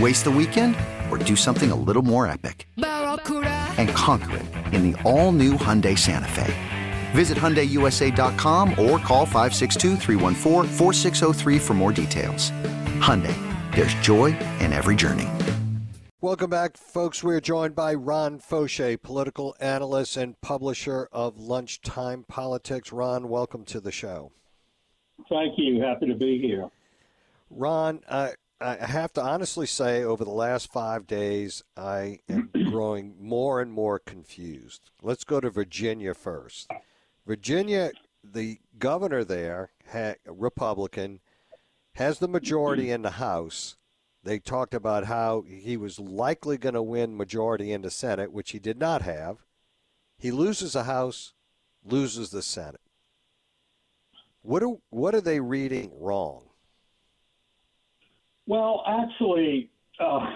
Waste the weekend or do something a little more epic? And conquer it in the all new Hyundai Santa Fe. Visit HyundaiUSA.com or call 562 for more details. Hyundai, there's joy in every journey. Welcome back, folks. We're joined by Ron Faucheux, political analyst and publisher of Lunchtime Politics. Ron, welcome to the show. Thank you. Happy to be here. Ron, uh, I have to honestly say, over the last five days, I am growing more and more confused. Let's go to Virginia first. Virginia, the governor there, Republican, has the majority in the House. They talked about how he was likely going to win majority in the Senate, which he did not have. He loses the House, loses the Senate. What are, what are they reading wrong? Well, actually, uh,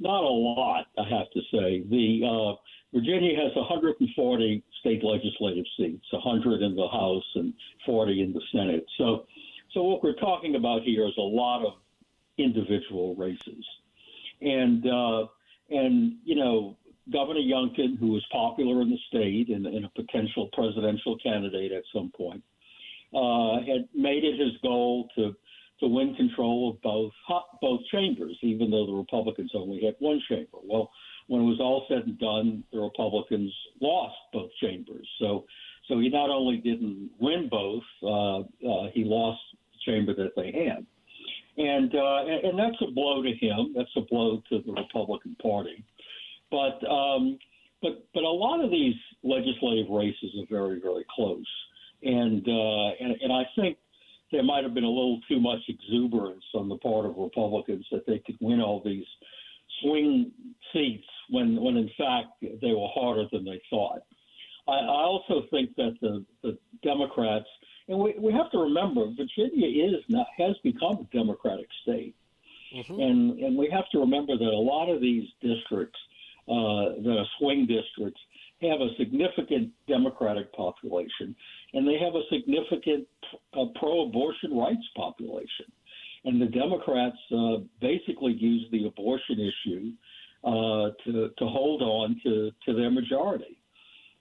not a lot, I have to say. The uh, Virginia has 140 state legislative seats, 100 in the House and 40 in the Senate. So, so what we're talking about here is a lot of individual races, and uh, and you know Governor Youngkin, who is popular in the state and, and a potential presidential candidate at some point, uh, had made it his goal to to win control of both both chambers, even though the Republicans only had one chamber. Well, when it was all said and done, the Republicans lost both chambers. So, so he not only didn't win both, uh, uh, he lost the chamber that they had, and, uh, and that's a blow to him. That's a blow to the Republican Party. But um, but but a lot of these legislative races are very very close, and uh, and, and I think there might have been a little too much exuberance on the part of Republicans that they could win all these swing seats when, when in fact they were harder than they thought. I, I also think that the, the Democrats, and we, we have to remember, Virginia is not, has become a Democratic state. Mm-hmm. And, and we have to remember that a lot of these districts uh, that are swing districts have a significant Democratic population, and they have a significant uh, pro-abortion rights population. And the Democrats uh, basically use the abortion issue uh, to to hold on to, to their majority,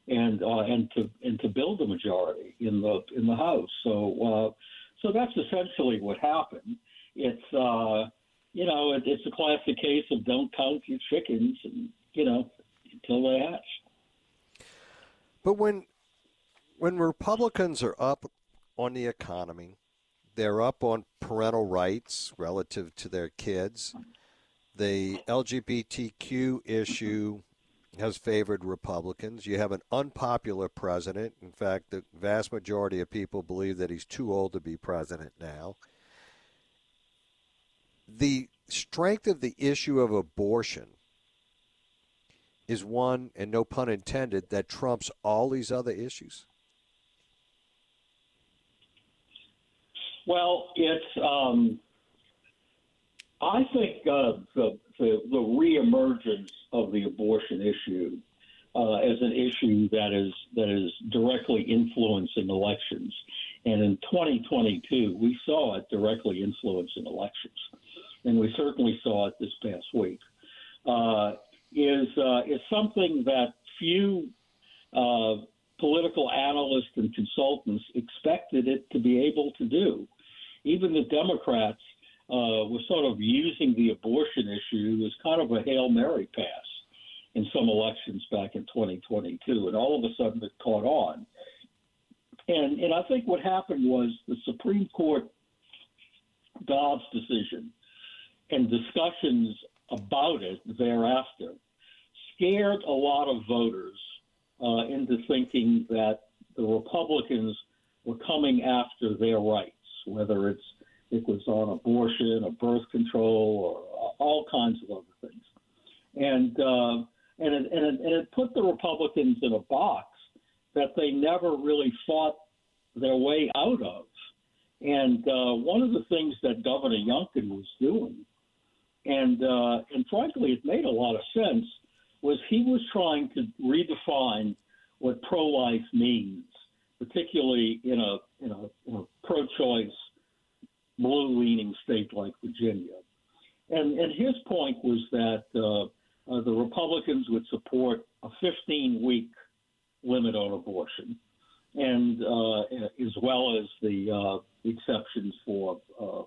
and uh, and to and to build a majority in the in the House. So uh, so that's essentially what happened. It's uh, you know it, it's a classic case of don't count your chickens, and you know until they hatch. But when when Republicans are up on the economy, they're up on parental rights relative to their kids. The LGBTQ issue has favored Republicans. You have an unpopular president. In fact, the vast majority of people believe that he's too old to be president now. The strength of the issue of abortion is one, and no pun intended, that trumps all these other issues? Well, it's. Um, I think uh, the, the the reemergence of the abortion issue uh, as an issue that is that is directly influencing elections, and in 2022 we saw it directly influencing elections. and we certainly saw it this past week, uh, is uh, is something that few uh, political analysts and consultants expected it to be able to do. Even the Democrats uh, were sort of using the abortion issue as kind of a hail mary pass in some elections back in 2022, and all of a sudden it caught on. And and I think what happened was the Supreme Court Dobbs decision and discussions about it thereafter scared a lot of voters uh, into thinking that the Republicans were coming after their rights, whether it's it was on abortion or birth control or all kinds of other things, and uh, and it, and it, and it put the Republicans in a box that they never really fought their way out of. And uh, one of the things that Governor Youngkin was doing, and uh, and frankly, it made a lot of sense, was he was trying to redefine what pro-life means, particularly in a in a, in a pro-choice, blue-leaning state like Virginia. And and his point was that uh, uh, the Republicans would support a 15-week limit on abortion, and uh, as well as the uh, exceptions for uh,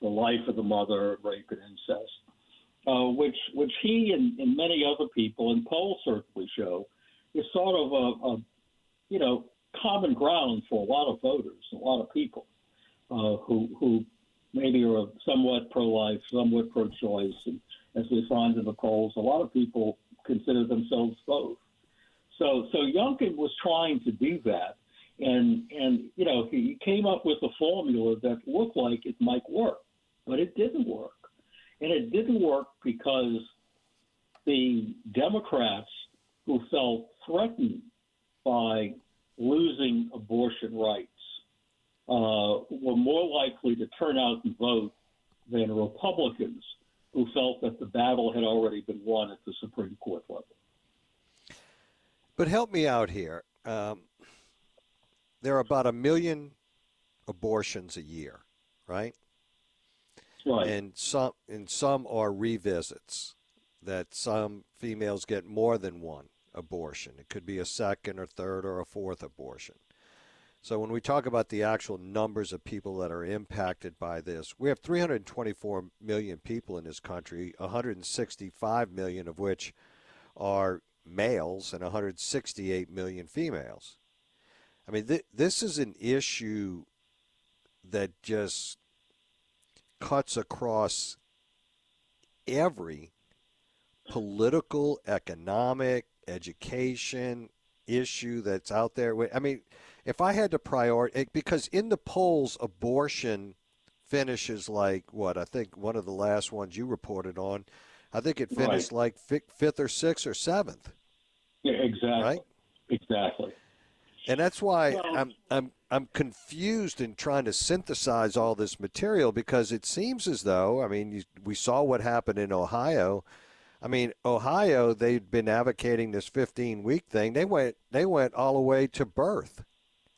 the life of the mother, rape, and incest, uh, which which he and, and many other people, and polls certainly show, is sort of a, a you know common ground for a lot of voters, a lot of people uh, who who maybe are somewhat pro-life, somewhat pro-choice, and as we find in the polls, a lot of people consider themselves both. So, so Youngkin was trying to do that, and and you know he came up with a formula that looked like it might work, but it didn't work, and it didn't work because the Democrats who felt threatened by losing abortion rights uh, were more likely to turn out and vote than Republicans who felt that the battle had already been won at the Supreme Court level. But help me out here. Um, there are about a million abortions a year, right? Right. And some and some are revisits that some females get more than one abortion. It could be a second or third or a fourth abortion. So when we talk about the actual numbers of people that are impacted by this, we have 324 million people in this country, 165 million of which are males and 168 million females. I mean, th- this is an issue that just cuts across every political, economic, education issue that's out there. I mean, if I had to prioritize, because in the polls, abortion finishes like what? I think one of the last ones you reported on, I think it finished right. like fifth or sixth or seventh. Yeah, exactly. Right? Exactly. And that's why well, I'm I'm I'm confused in trying to synthesize all this material because it seems as though I mean you, we saw what happened in Ohio. I mean Ohio they'd been advocating this 15 week thing. They went they went all the way to birth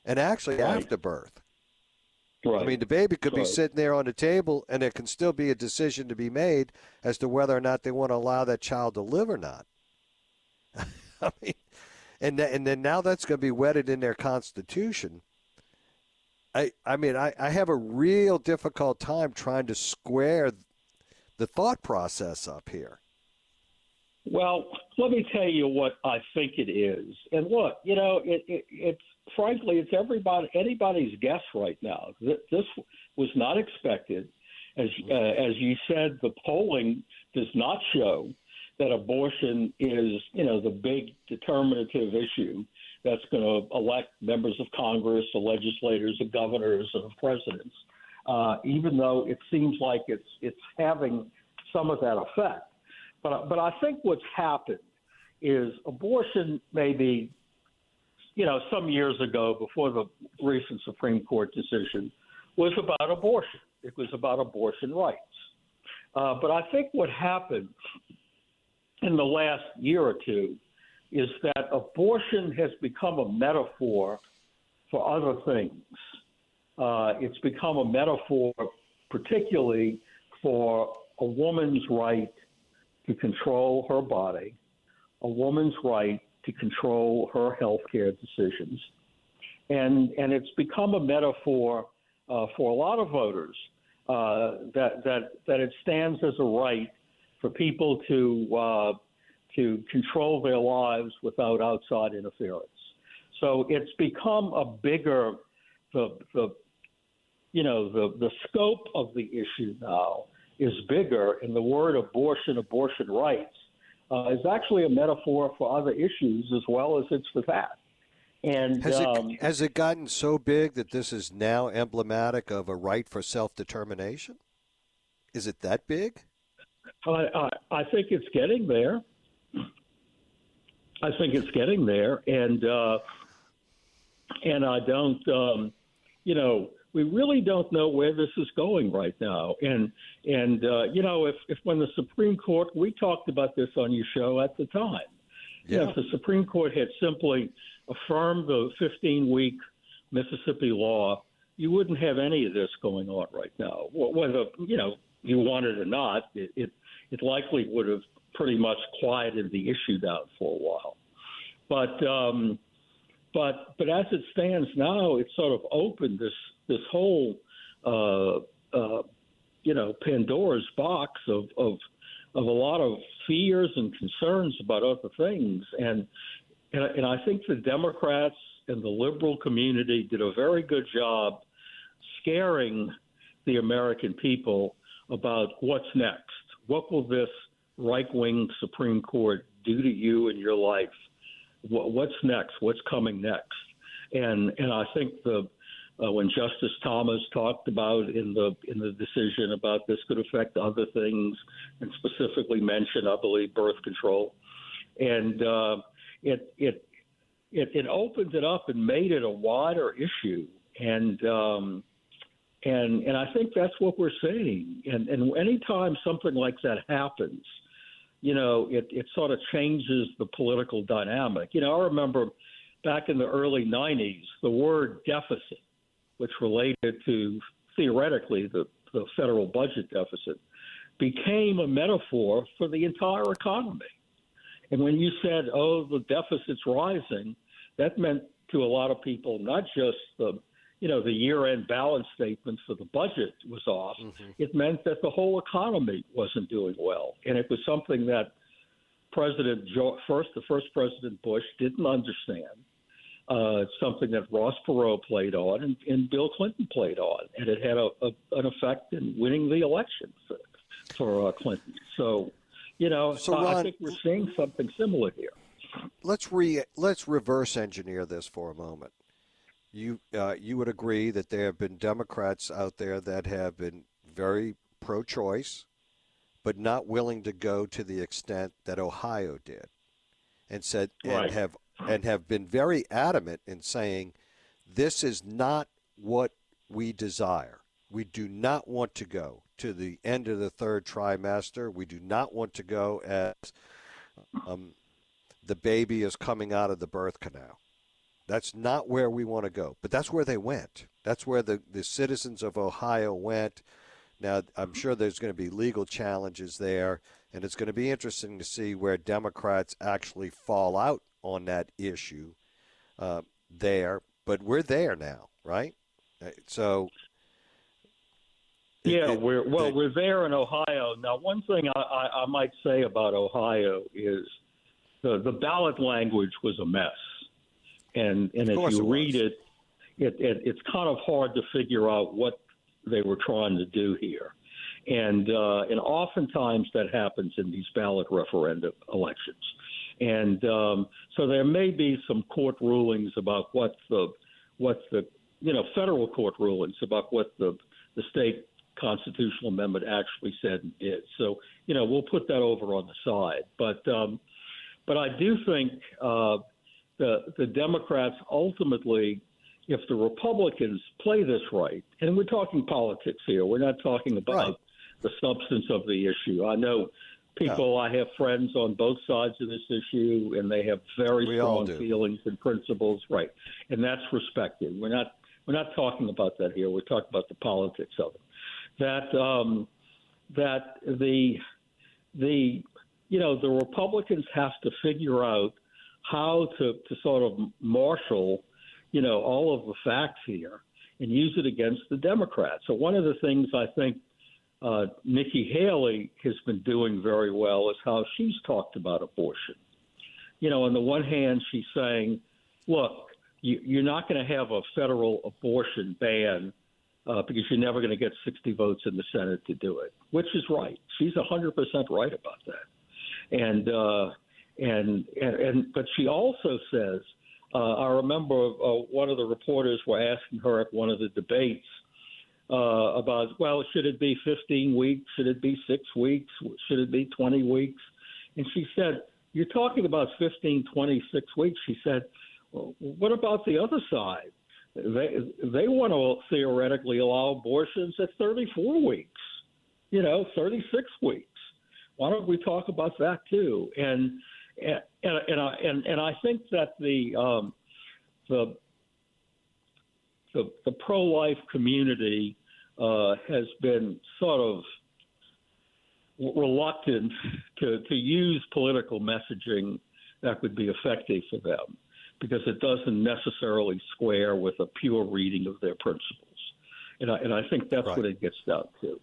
and actually right. after birth. Right. I mean, the baby could right. be sitting there on the table, and there can still be a decision to be made as to whether or not they want to allow that child to live or not. I mean, and th- and then now that's going to be wedded in their constitution. I I mean, I, I have a real difficult time trying to square the thought process up here. Well, let me tell you what I think it is. And look, you know, it, it, it's frankly, it's everybody anybody's guess right now. This was not expected. As uh, as you said, the polling does not show that abortion is, you know, the big determinative issue that's going to elect members of Congress, the legislators, the governors, and the presidents. Uh, even though it seems like it's it's having some of that effect, but but I think what's happened is abortion maybe you know, some years ago, before the recent Supreme Court decision, was about abortion. It was about abortion rights. Uh, but I think what happened in the last year or two is that abortion has become a metaphor for other things. Uh, it's become a metaphor, particularly for a woman's right to control her body, a woman's right to control her health care decisions. And, and it's become a metaphor uh, for a lot of voters uh, that, that, that it stands as a right for people to, uh, to control their lives without outside interference. So it's become a bigger, the, the, you know, the, the scope of the issue now is bigger, and the word abortion, abortion rights, uh, is actually a metaphor for other issues as well as it's for that. And has, um, it, has it gotten so big that this is now emblematic of a right for self determination? Is it that big? I, I, I think it's getting there. I think it's getting there, and uh, and I don't, um, you know, we really don't know where this is going right now. And and uh, you know, if if when the Supreme Court, we talked about this on your show at the time. Yeah. You know, if the Supreme Court had simply affirmed the 15 week Mississippi law, you wouldn't have any of this going on right now. Whether you know you want it or not, it it, it likely would have pretty much quieted the issue down for a while. But um, but but as it stands now, it's sort of opened this this whole uh, uh, you know Pandora's box of, of of a lot of fears and concerns about other things, and and, and I think the Democrats and the liberal community did a very good job scaring the American people about what's next. What will this right wing Supreme Court do to you in your life? what's next? What's coming next? And and I think the uh, when Justice Thomas talked about in the in the decision about this could affect other things, and specifically mentioned, I believe, birth control, and uh, it it it it opened it up and made it a wider issue, and um, and and I think that's what we're seeing. And and anytime something like that happens, you know, it, it sort of changes the political dynamic. You know, I remember back in the early 90s, the word deficit, which related to theoretically the, the federal budget deficit, became a metaphor for the entire economy. And when you said, oh, the deficit's rising, that meant to a lot of people not just the you know, the year-end balance statement for the budget was off, mm-hmm. it meant that the whole economy wasn't doing well, and it was something that President Joe, first, the first President Bush didn't understand. Uh, something that Ross Perot played on and, and Bill Clinton played on, and it had a, a, an effect in winning the election for, for uh, Clinton. So, you know, so Ron, I think we're seeing something similar here. Let's re let's reverse engineer this for a moment you uh, you would agree that there have been Democrats out there that have been very pro-choice, but not willing to go to the extent that Ohio did, and said right. and have and have been very adamant in saying this is not what we desire. We do not want to go to the end of the third trimester. We do not want to go as um, the baby is coming out of the birth canal. That's not where we want to go. But that's where they went. That's where the, the citizens of Ohio went. Now, I'm sure there's going to be legal challenges there, and it's going to be interesting to see where Democrats actually fall out on that issue uh, there. But we're there now, right? Uh, so. Yeah, it, we're well. The, we're there in Ohio now. One thing I, I, I might say about Ohio is the the ballot language was a mess and and if you read it, it, it, it's kind of hard to figure out what they were trying to do here, and uh, and oftentimes that happens in these ballot referendum elections, and um, so there may be some court rulings about what the what the you know federal court rulings about what the the state constitutional amendment actually said and did. So you know we'll put that over on the side, but um, but I do think. Uh, the, the Democrats ultimately, if the Republicans play this right, and we're talking politics here, we're not talking about right. the substance of the issue. I know people, I have friends on both sides of this issue, and they have very we strong feelings and principles, right? And that's respected. We're not we're not talking about that here. We're talking about the politics of it. That um, that the the you know the Republicans have to figure out how to to sort of marshal you know all of the facts here and use it against the Democrats. So one of the things I think uh, Nikki Haley has been doing very well is how she's talked about abortion. You know, on the one hand, she's saying, look, you, you're not going to have a federal abortion ban uh, because you're never going to get 60 votes in the Senate to do it, which is right. She's 100% right about that. And, uh, and, and, and, but she also says, uh, I remember uh, one of the reporters were asking her at one of the debates uh, about, well, should it be 15 weeks? Should it be six weeks? Should it be 20 weeks? And she said, You're talking about 15, 26 weeks. She said, well, What about the other side? They, they want to theoretically allow abortions at 34 weeks, you know, 36 weeks. Why don't we talk about that too? And and and I, and, and I think that the um, the the, the pro life community uh, has been sort of reluctant to, to use political messaging that would be effective for them because it doesn't necessarily square with a pure reading of their principles. And I, and I think that's right. what it gets down to.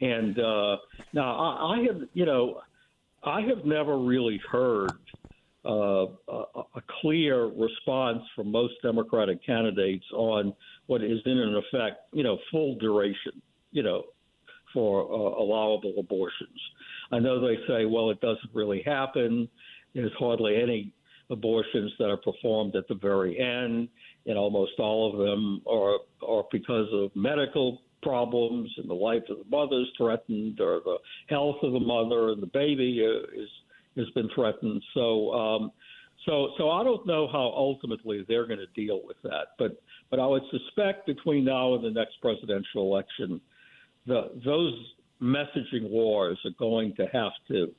And uh, now I, I have, you know, I have never really heard uh, a, a clear response from most Democratic candidates on what is in effect, you know, full duration, you know, for uh, allowable abortions. I know they say, well, it doesn't really happen. There's hardly any abortions that are performed at the very end, and almost all of them are are because of medical problems and the life of the mother is threatened or the health of the mother and the baby uh, is has been threatened. So, um, so, so I don't know how ultimately they're going to deal with that. But, but I would suspect between now and the next presidential election, the, those messaging wars are going to have to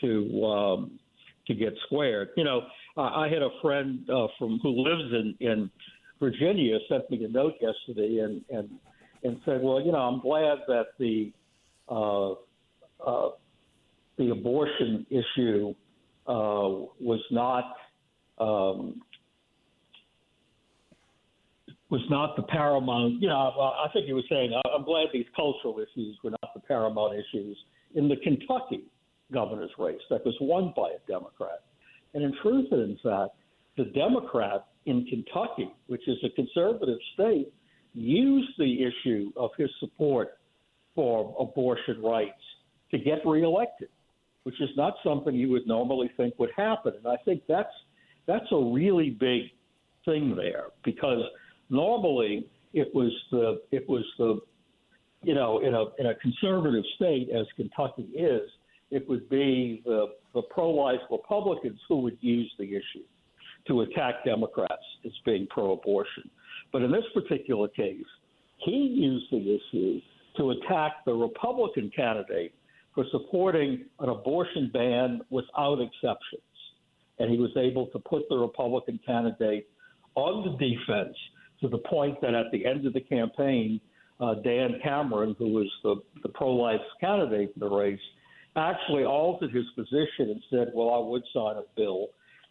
to um, to get squared. You know, I had a friend uh, from who lives in in Virginia sent me a note yesterday and and and said, well, you know, I'm glad that the uh, uh, the abortion issue uh, was not um, was not the paramount. You know, I think he was saying, I'm glad these cultural issues were not the paramount issues in the Kentucky governor's race that was won by a Democrat. And in truth in fact, the Democrat in Kentucky, which is a conservative state, used the issue of his support for abortion rights to get reelected which is not something you would normally think would happen. And I think that's that's a really big thing there because normally it was the it was the you know in a in a conservative state as Kentucky is, it would be the the pro life Republicans who would use the issue to attack Democrats as being pro abortion. But in this particular case, he used the issue to attack the Republican candidate for supporting an abortion ban without exceptions. And he was able to put the Republican candidate on the defense to the point that at the end of the campaign, uh, Dan Cameron, who was the, the pro life candidate in the race, actually altered his position and said, Well, I would sign a bill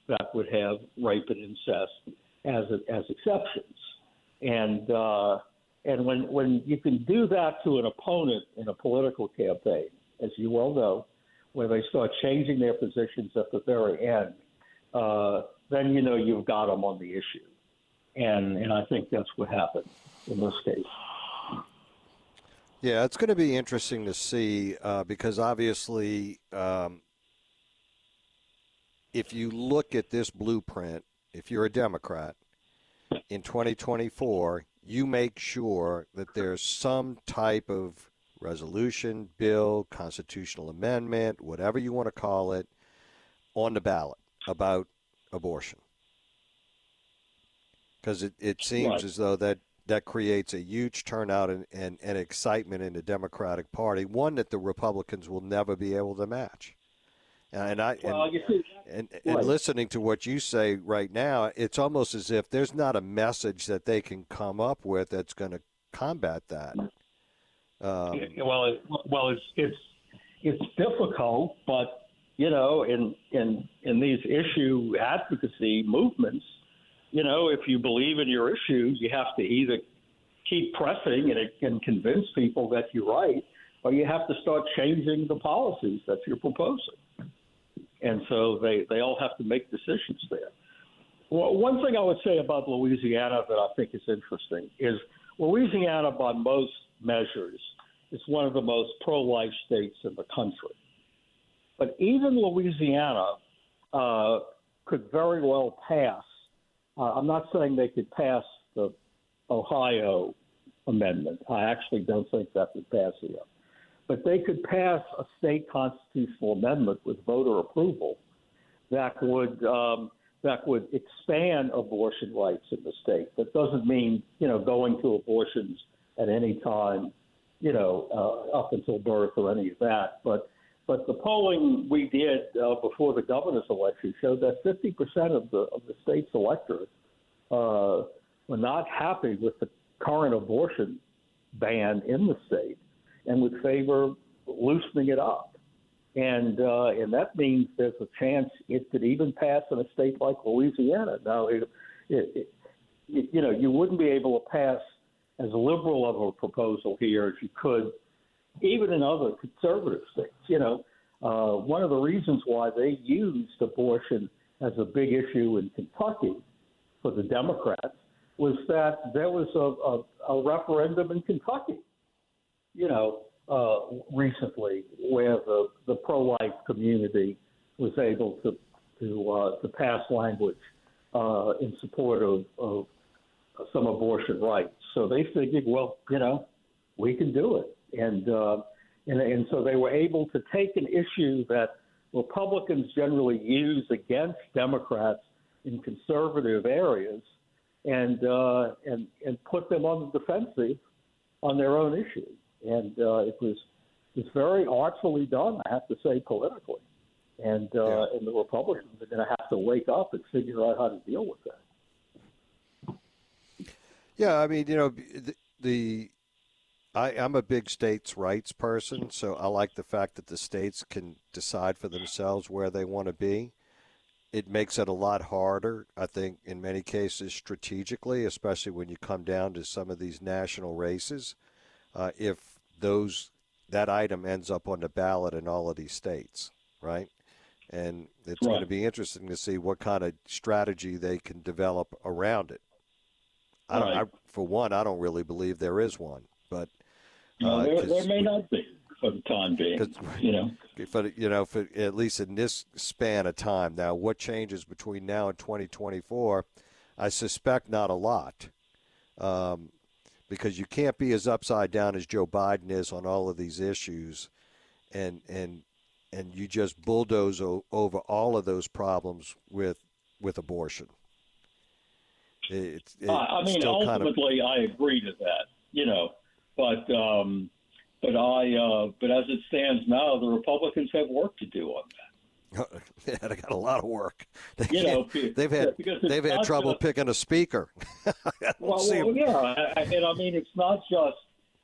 that would have rape and incest as, as exceptions. And, uh, and when, when you can do that to an opponent in a political campaign, as you well know, where they start changing their positions at the very end, uh, then you know you've got them on the issue. And, and I think that's what happened in this case. Yeah, it's going to be interesting to see uh, because obviously, um, if you look at this blueprint, if you're a Democrat in 2024, you make sure that there's some type of resolution, bill, constitutional amendment, whatever you want to call it, on the ballot about abortion. Because it, it seems right. as though that, that creates a huge turnout and, and, and excitement in the Democratic Party, one that the Republicans will never be able to match. And I well, and, and, and, and, listening to what you say right now, it's almost as if there's not a message that they can come up with that's going to combat that. Um, well, it, well, it's it's it's difficult, but you know, in in in these issue advocacy movements, you know, if you believe in your issue, you have to either keep pressing and, and convince people that you're right, or you have to start changing the policies that you're proposing. And so they, they all have to make decisions there. Well, one thing I would say about Louisiana that I think is interesting is Louisiana, by most measures, is one of the most pro life states in the country. But even Louisiana uh, could very well pass. Uh, I'm not saying they could pass the Ohio amendment. I actually don't think that would pass here. But they could pass a state constitutional amendment with voter approval that would um, that would expand abortion rights in the state. That doesn't mean you know going to abortions at any time, you know, uh, up until birth or any of that. But but the polling we did uh, before the governor's election showed that 50% of the of the state's electorate uh, were not happy with the current abortion ban in the state and would favor loosening it up. And uh, and that means there's a chance it could even pass in a state like Louisiana. Now, it, it, it, you know, you wouldn't be able to pass as liberal of a proposal here as you could even in other conservative states. You know, uh, one of the reasons why they used abortion as a big issue in Kentucky for the Democrats was that there was a, a, a referendum in Kentucky, you know, uh, recently where the, the pro-life community was able to to uh, to pass language uh, in support of, of some abortion rights. So they figured, well, you know, we can do it, and uh, and and so they were able to take an issue that Republicans generally use against Democrats in conservative areas and uh, and and put them on the defensive on their own issue. And uh, it was it's very artfully done, I have to say, politically. And uh, yeah. and the Republicans are going to have to wake up and figure out how to deal with that. Yeah, I mean, you know, the, the I, am a big states' rights person, so I like the fact that the states can decide for themselves where they want to be it makes it a lot harder, I think, in many cases strategically, especially when you come down to some of these national races. Uh, if those that item ends up on the ballot in all of these states, right? And it's right. going to be interesting to see what kind of strategy they can develop around it. I don't, right. I, for one, I don't really believe there is one, but uh, no, there, there may not be for the time being. You know, for you know, for at least in this span of time. Now, what changes between now and 2024? I suspect not a lot, um, because you can't be as upside down as Joe Biden is on all of these issues, and and and you just bulldoze o- over all of those problems with with abortion. It's, I mean, ultimately, kind of... I agree to that. You know, but um, but I, uh, but as it stands now, the Republicans have work to do on that. yeah, they got a lot of work. They you know, they've had they've had trouble just, picking a speaker. well, well yeah, and I mean it's not just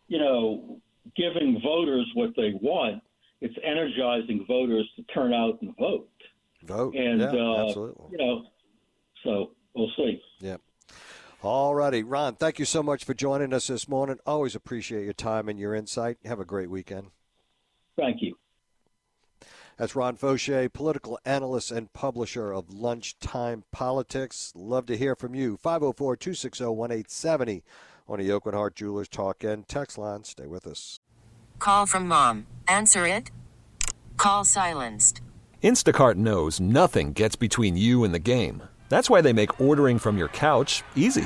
you know giving voters what they want; it's energizing voters to turn out and vote. Vote, and yeah, uh, absolutely. You know, so we'll see. Yeah. All righty. Ron, thank you so much for joining us this morning. Always appreciate your time and your insight. Have a great weekend. Thank you. That's Ron Faucheux, political analyst and publisher of Lunchtime Politics. Love to hear from you. 504 260 1870 on the Aucoin Hart Jewelers Talk and Text line. Stay with us. Call from mom. Answer it. Call silenced. Instacart knows nothing gets between you and the game. That's why they make ordering from your couch easy.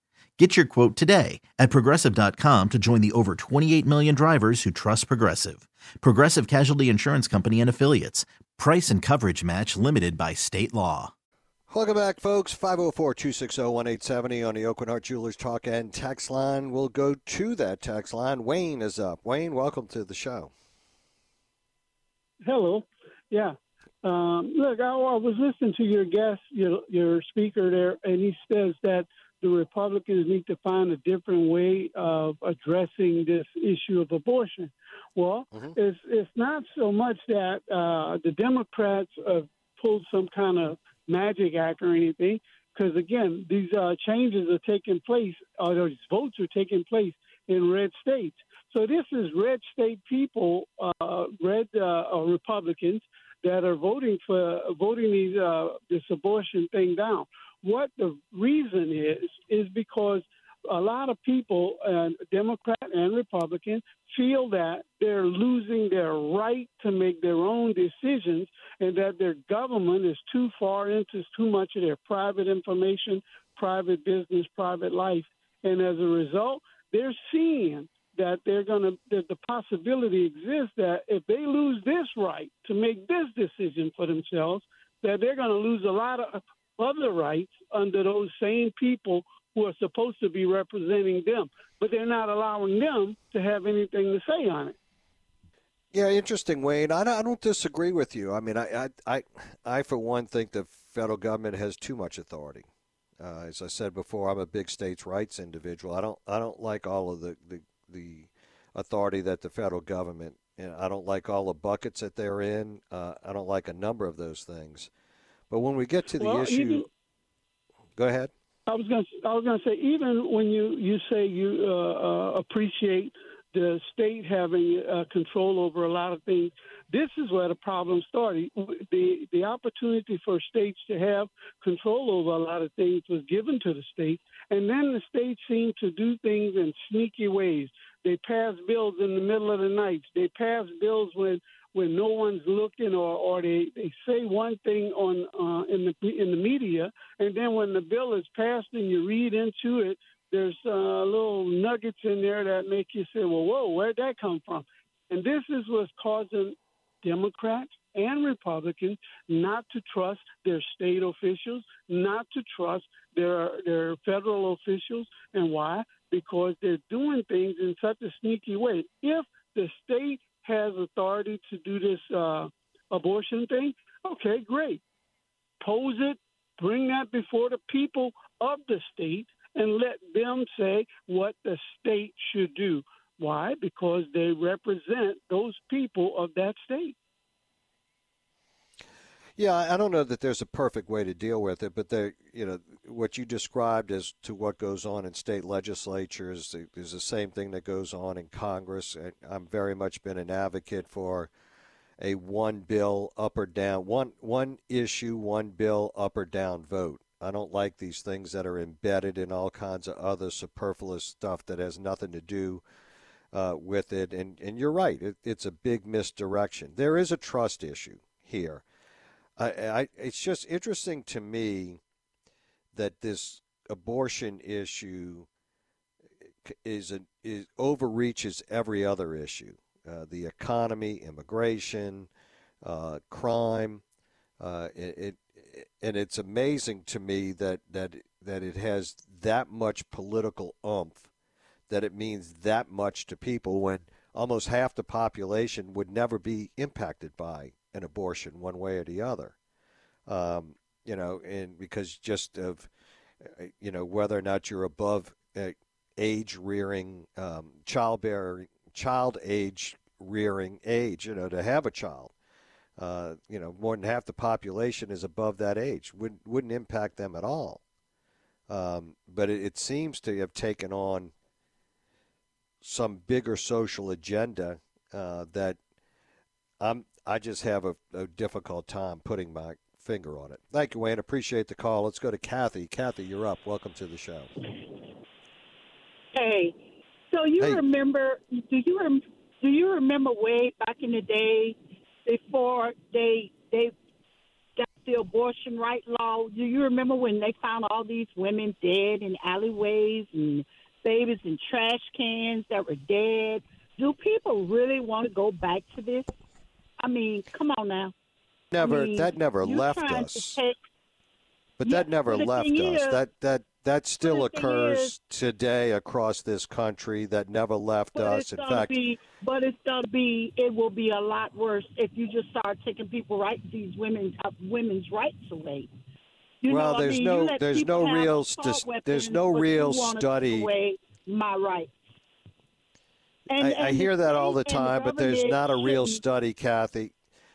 Get your quote today at progressive.com to join the over 28 million drivers who trust Progressive. Progressive Casualty Insurance Company and Affiliates. Price and coverage match limited by state law. Welcome back, folks. 504 260 1870 on the Aucoin Hart Jewelers Talk and Text Line. We'll go to that text line. Wayne is up. Wayne, welcome to the show. Hello. Yeah. Um, look, I, I was listening to your guest, your, your speaker there, and he says that the Republicans need to find a different way of addressing this issue of abortion. Well, mm-hmm. it's it's not so much that uh, the Democrats have pulled some kind of magic act or anything, because again, these uh, changes are taking place, or these votes are taking place in red states. So this is red state people, uh, red uh, Republicans that are voting for voting these uh, this abortion thing down. What the reason is is because a lot of people, and Democrat and Republican, feel that they're losing their right to make their own decisions, and that their government is too far into too much of their private information, private business, private life, and as a result, they're seeing that they're going to that the possibility exists that if they lose this right to make this decision for themselves, that they're going to lose a lot of other rights under those same people who are supposed to be representing them, but they're not allowing them to have anything to say on it. Yeah, interesting, Wayne. I don't, I don't disagree with you. I mean, I, I, I, I, for one, think the federal government has too much authority. Uh, as I said before, I'm a big states' rights individual. I don't, I don't like all of the, the the authority that the federal government. Know, I don't like all the buckets that they're in. Uh, I don't like a number of those things. But when we get to the well, issue, even, go ahead. I was going. I was going to say even when you you say you uh, uh, appreciate the state having uh, control over a lot of things. This is where the problem started. The the opportunity for states to have control over a lot of things was given to the states, and then the states seemed to do things in sneaky ways. They pass bills in the middle of the night. They pass bills when when no one's looking, or or they, they say one thing on uh, in the in the media, and then when the bill is passed and you read into it, there's uh, little nuggets in there that make you say, well, whoa, where'd that come from? And this is what's causing Democrats and Republicans not to trust their state officials, not to trust their their federal officials. And why? Because they're doing things in such a sneaky way. If the state has authority to do this uh, abortion thing, okay, great. Pose it, bring that before the people of the state and let them say what the state should do. Why? Because they represent those people of that state. Yeah, I don't know that there's a perfect way to deal with it, but there, you know, what you described as to what goes on in state legislatures is the same thing that goes on in Congress. I'm very much been an advocate for a one bill up or down, one one issue, one bill up or down vote. I don't like these things that are embedded in all kinds of other superfluous stuff that has nothing to do uh, with it. And, and you're right, it, it's a big misdirection. There is a trust issue here. I, I, it's just interesting to me that this abortion issue is, is overreaches every other issue. Uh, the economy, immigration, uh, crime. Uh, it, it, and it's amazing to me that that that it has that much political oomph, that it means that much to people when almost half the population would never be impacted by an abortion one way or the other. Um, you know, and because just of uh, you know whether or not you're above uh, age rearing, um, childbearing, child age rearing age, you know, to have a child uh, you know, more than half the population is above that age. Wouldn't wouldn't impact them at all. Um, but it, it, seems to have taken on some bigger social agenda uh, that I'm I just have a, a, difficult time putting my finger on it. Thank you, Wayne. Appreciate the call. Let's go to Kathy. Kathy, you're up. Welcome to the show. Hey, so you Hey. remember? Do you rem, do you remember way back in the day before they they got the abortion right law? Do you remember when they found all these women dead in alleyways and babies in trash cans that were dead? Do people really want to go back to this? I mean, come on now. Never I mean, that never left us. take- But Yeah, that never left us. is- that that that still occurs is- today across this country. That never left us. In fact, be, but it's gonna be. It will be a lot worse if you just start taking people right these women's uh, women's rights away. You Well, know, I there's mean, no- there's no real weapons, there's no real wanna take study- my rights. And- I, I and the hear that all the time, but there's not a real study, Kathy.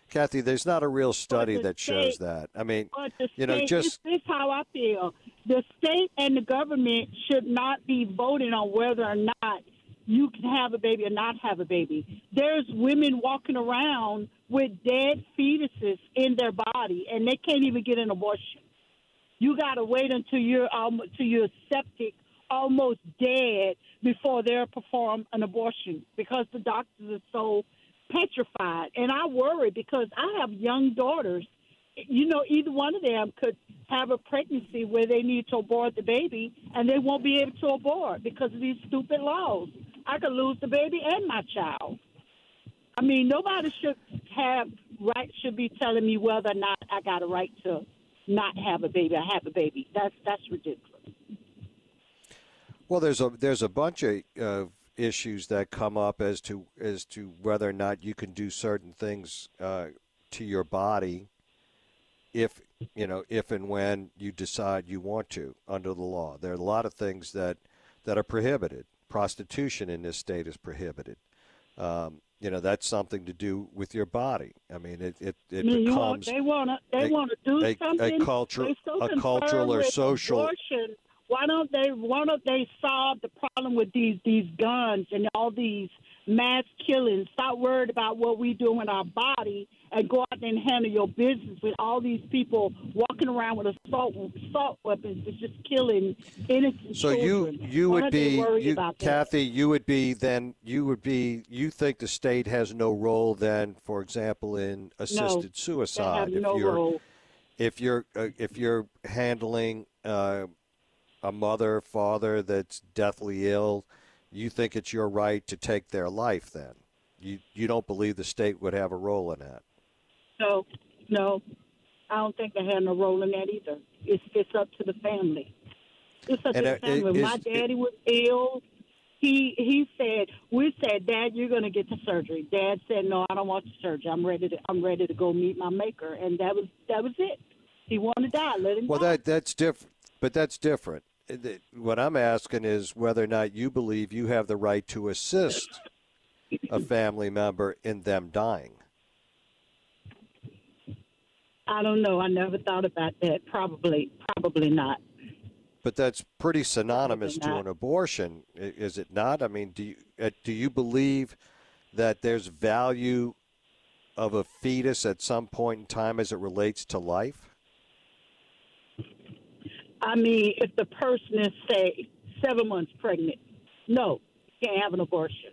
Kathy, there's not a real study that shows that. I mean, you know, just this is how I feel. The state and the government should not be voting on whether or not you can have a baby or not have a baby. There's women walking around with dead fetuses in their body, and they can't even get an abortion. You got to wait until you're um, until you're septic, almost dead, before they'll perform an abortion because the doctors are so petrified. And I worry because I have young daughters. You know, either one of them could have a pregnancy where they need to abort the baby, and they won't be able to abort because of these stupid laws. I could lose the baby and my child. I mean, nobody should have right should be telling me whether or not I got a right to not have a baby. I have a baby. That's that's ridiculous. Well, there's a there's a bunch of uh, issues that come up as to as to whether or not you can do certain things uh, to your body, if you know if and when you decide you want to under the law. There are a lot of things that that are prohibited. Prostitution in this state is prohibited. Um, you know that's something to do with your body. I mean, it it, it I mean, you want, becomes they want to they a- want to do a- a something. They're so a cultural or social- Abortion. Why don't they? Why don't they solve the problem with these these guns and all these mass killings? Stop worried about what we do in our body and go out and handle your business with all these people walking around with assault assault weapons. that's just killing innocent So you children. you Why would be you? Kathy. You would be then. You would be. You think the state has no role then, for example, in assisted They suicide. have if no you're role. if you're uh, if you're handling uh, a mother father that's deathly ill, you think it's your right to take their life. Then you you don't believe the state would have a role in that. No, no, I don't think they had no role in that either. It's it's up to the family. It's up And, to uh, the family. When is- my daddy was ill, he he said, "We said, Dad, you're going to get the surgery." Dad said, "No, I don't want the surgery. I'm ready to I'm ready to go meet my maker." And that was that was it. He wanted to die. Let him Well, die. that that's different. But that's different. What I'm asking is whether or not you believe you have the right to assist a family member in them dying. I don't know. I never thought about that. Probably probably not. But that's pretty synonymous to an abortion, is it not? I mean, do you uh, do you believe that there's value of a fetus at some point in time as it relates to life? I mean, if the person is say seven months pregnant, no, you can't have an abortion.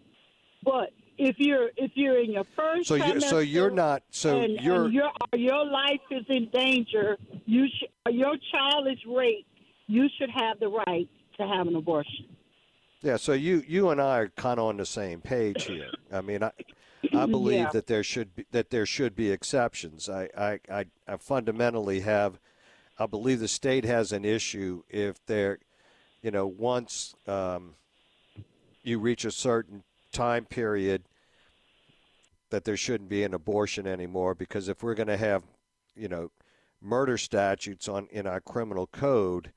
But if you're if you're in your first So you're, so you're not so and, you're and your your life is in danger, you sh- your child is raped, you should have the right to have an abortion. Yeah, so you you and I are kind of on the same page here. I mean, I I believe Yeah. that there should be that there should be exceptions. I, I, I, I fundamentally have I believe the state has an issue if there, you know, once um, you reach a certain time period that there shouldn't be an abortion anymore because if we're going to have, you know, murder statutes on in our criminal code,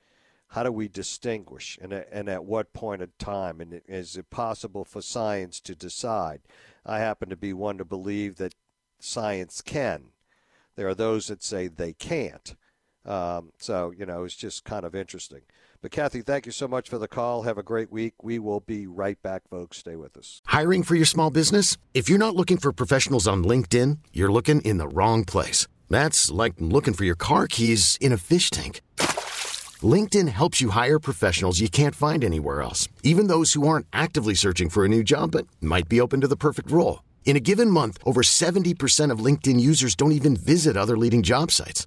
how do we distinguish and, and at what point in time? And is it possible for science to decide? I happen to be one to believe that science can. There are those that say they can't um, so you know it's just kind of interesting but kathy thank you so much for the call have a great week we will be right back folks stay with us Hiring for your small business? If you're not looking for professionals on LinkedIn, you're looking in the wrong place. That's like looking for your car keys in a fish tank. LinkedIn helps you hire professionals you can't find anywhere else, even those who aren't actively searching for a new job but might be open to the perfect role. In a given month, over 70% of LinkedIn users don't even visit other leading job sites.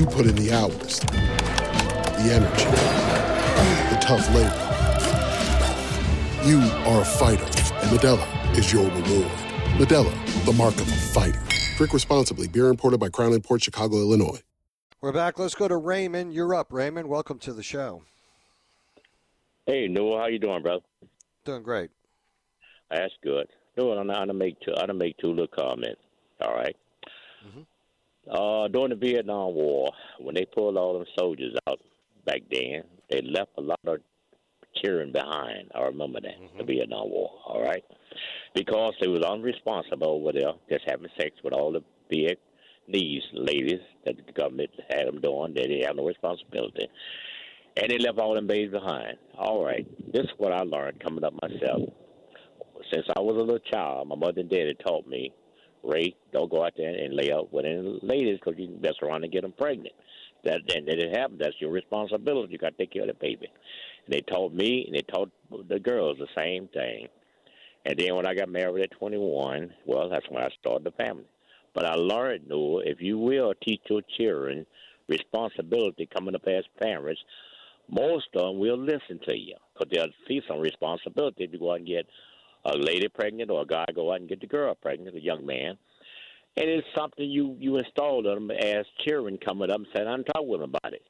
You put in the hours, the energy, the tough labor. You are a fighter, and Modelo is your reward. Modelo, the mark of a fighter. Drink responsibly. Beer imported by Crown Port Chicago, Illinois. We're back. Let's go to Raymond. You're up, Raymond. Welcome to the show. Hey, Newell, how you doing, brother? Doing great. That's good. Newell, I'm gonna make two. I'm gonna make two little comments. All right? Uh, during the Vietnam War, when they pulled all them soldiers out back then, they left a lot of cheering behind. I remember that the Vietnam War. All right, because they was unresponsible over there, just having sex with all the big these ladies that the government had them doing. They didn't have no responsibility, and they left all them babies behind. All right, this is what I learned coming up myself. Since I was a little child, my mother and daddy taught me Ray, don't go out there and lay out with any ladies because you mess around and get them pregnant. That and that it happens. That's your responsibility. You got to take care of the baby. And they told me and they told the girls the same thing. And then when I got married at 21, well, that's when I started the family. But I learned, Newell, if you will teach your children responsibility coming up as parents, most of them will listen to you because they'll see some responsibility you go out and get a lady pregnant or a guy go out and get the girl pregnant, a young man. And it's something you you install them as children coming up and saying, I'm talking with them about it.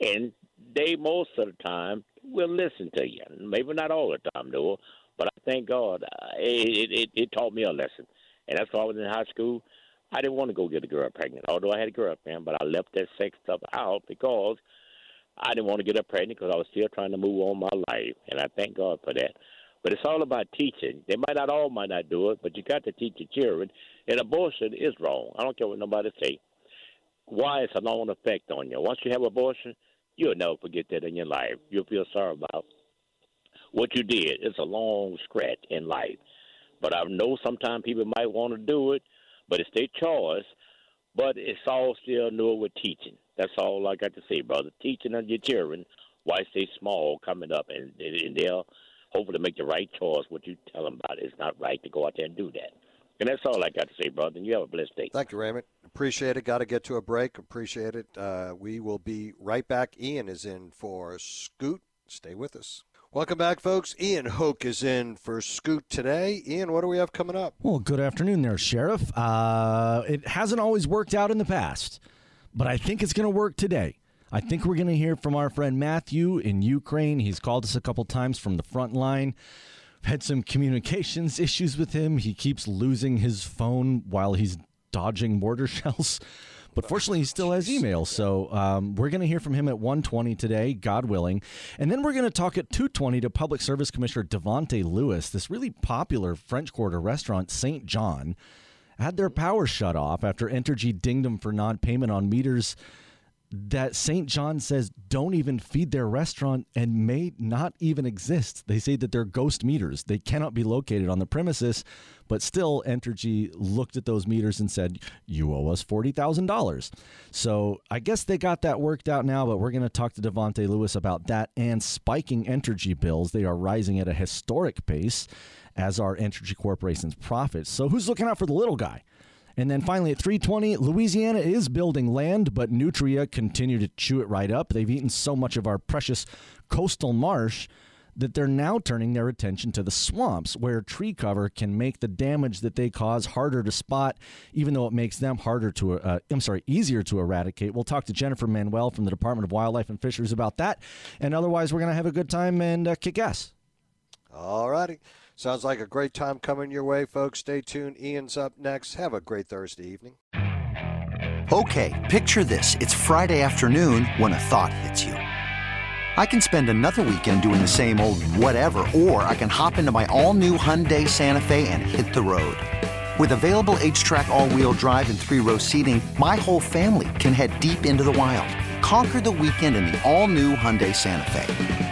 And they most of the time will listen to you. Maybe not all the time, though, but I thank God uh, it, it it taught me a lesson. And that's why I was in high school. I didn't want to go get a girl pregnant, although I had a girl man, but I left that sex stuff out because I didn't want to get her pregnant because I was still trying to move on my life, and I thank God for that. But it's all about teaching. They might not all might not do it, but you got to teach your children. And abortion is wrong. I don't care what nobody say. Why it's a long effect on you. Once you have abortion, you'll never forget that in your life. You'll feel sorry about what you did. It's a long scratch in life. But I know sometimes people might want to do it, but it's their choice. But it's all still new with teaching. That's all I got to say, brother. Teaching of your children why they small coming up, and, and they'll hopefully make the right choice. What you tell them about it's not right to go out there and do that. And that's all I got to say, brother. And you have a blessed day. Thank you, Raymond. Appreciate it. Got to get to a break. Appreciate it. Uh, we will be right back. Ian is in for Scoot. Stay with us. Welcome back, folks. Ian Hoke is in for Scoot today. Ian, what do we have coming up? Well, good afternoon there, Sheriff. Uh, it hasn't always worked out in the past, but I think it's going to work today. I think we're going to hear from our friend Matthew in Ukraine. He's called us a couple times from the front line. I've had some communications issues with him. He keeps losing his phone while he's dodging mortar shells. But fortunately, he still has email. So um, we're going to hear from him at 120 today, God willing. And then we're going to talk at 220 to Public Service Commissioner Davante Lewis, this really popular French Quarter restaurant, St. John, had their power shut off after Entergy dinged them for non payment on meters that St. John says don't even feed their restaurant and may not even exist. They say that they're ghost meters. They cannot be located on the premises, but still, Entergy looked at those meters and said, You owe us $40,000. So I guess they got that worked out now, but we're going to talk to Davante Lewis about that and spiking Entergy bills. They are rising at a historic pace, as are Entergy Corporation's profits. So who's looking out for the little guy? And then finally at 320, Louisiana is building land, but Nutria continue to chew it right up. They've eaten so much of our precious coastal marsh that they're now turning their attention to the swamps where tree cover can make the damage that they cause harder to spot, even though it makes them harder to, uh, I'm sorry, easier to eradicate. We'll talk to Jennifer Manuel from the Department of Wildlife and Fisheries about that. And otherwise, we're going to have a good time and uh, kick ass. All righty. Sounds like a great time coming your way, folks. Stay tuned. Ian's up next. Have a great Thursday evening. Okay, picture this. It's Friday afternoon when a thought hits you. I can spend another weekend doing the same old whatever, or I can hop into my all new Hyundai Santa Fe and hit the road. With available HTRAC, all wheel drive, and three row seating, my whole family can head deep into the wild. Conquer the weekend in the all new Hyundai Santa Fe.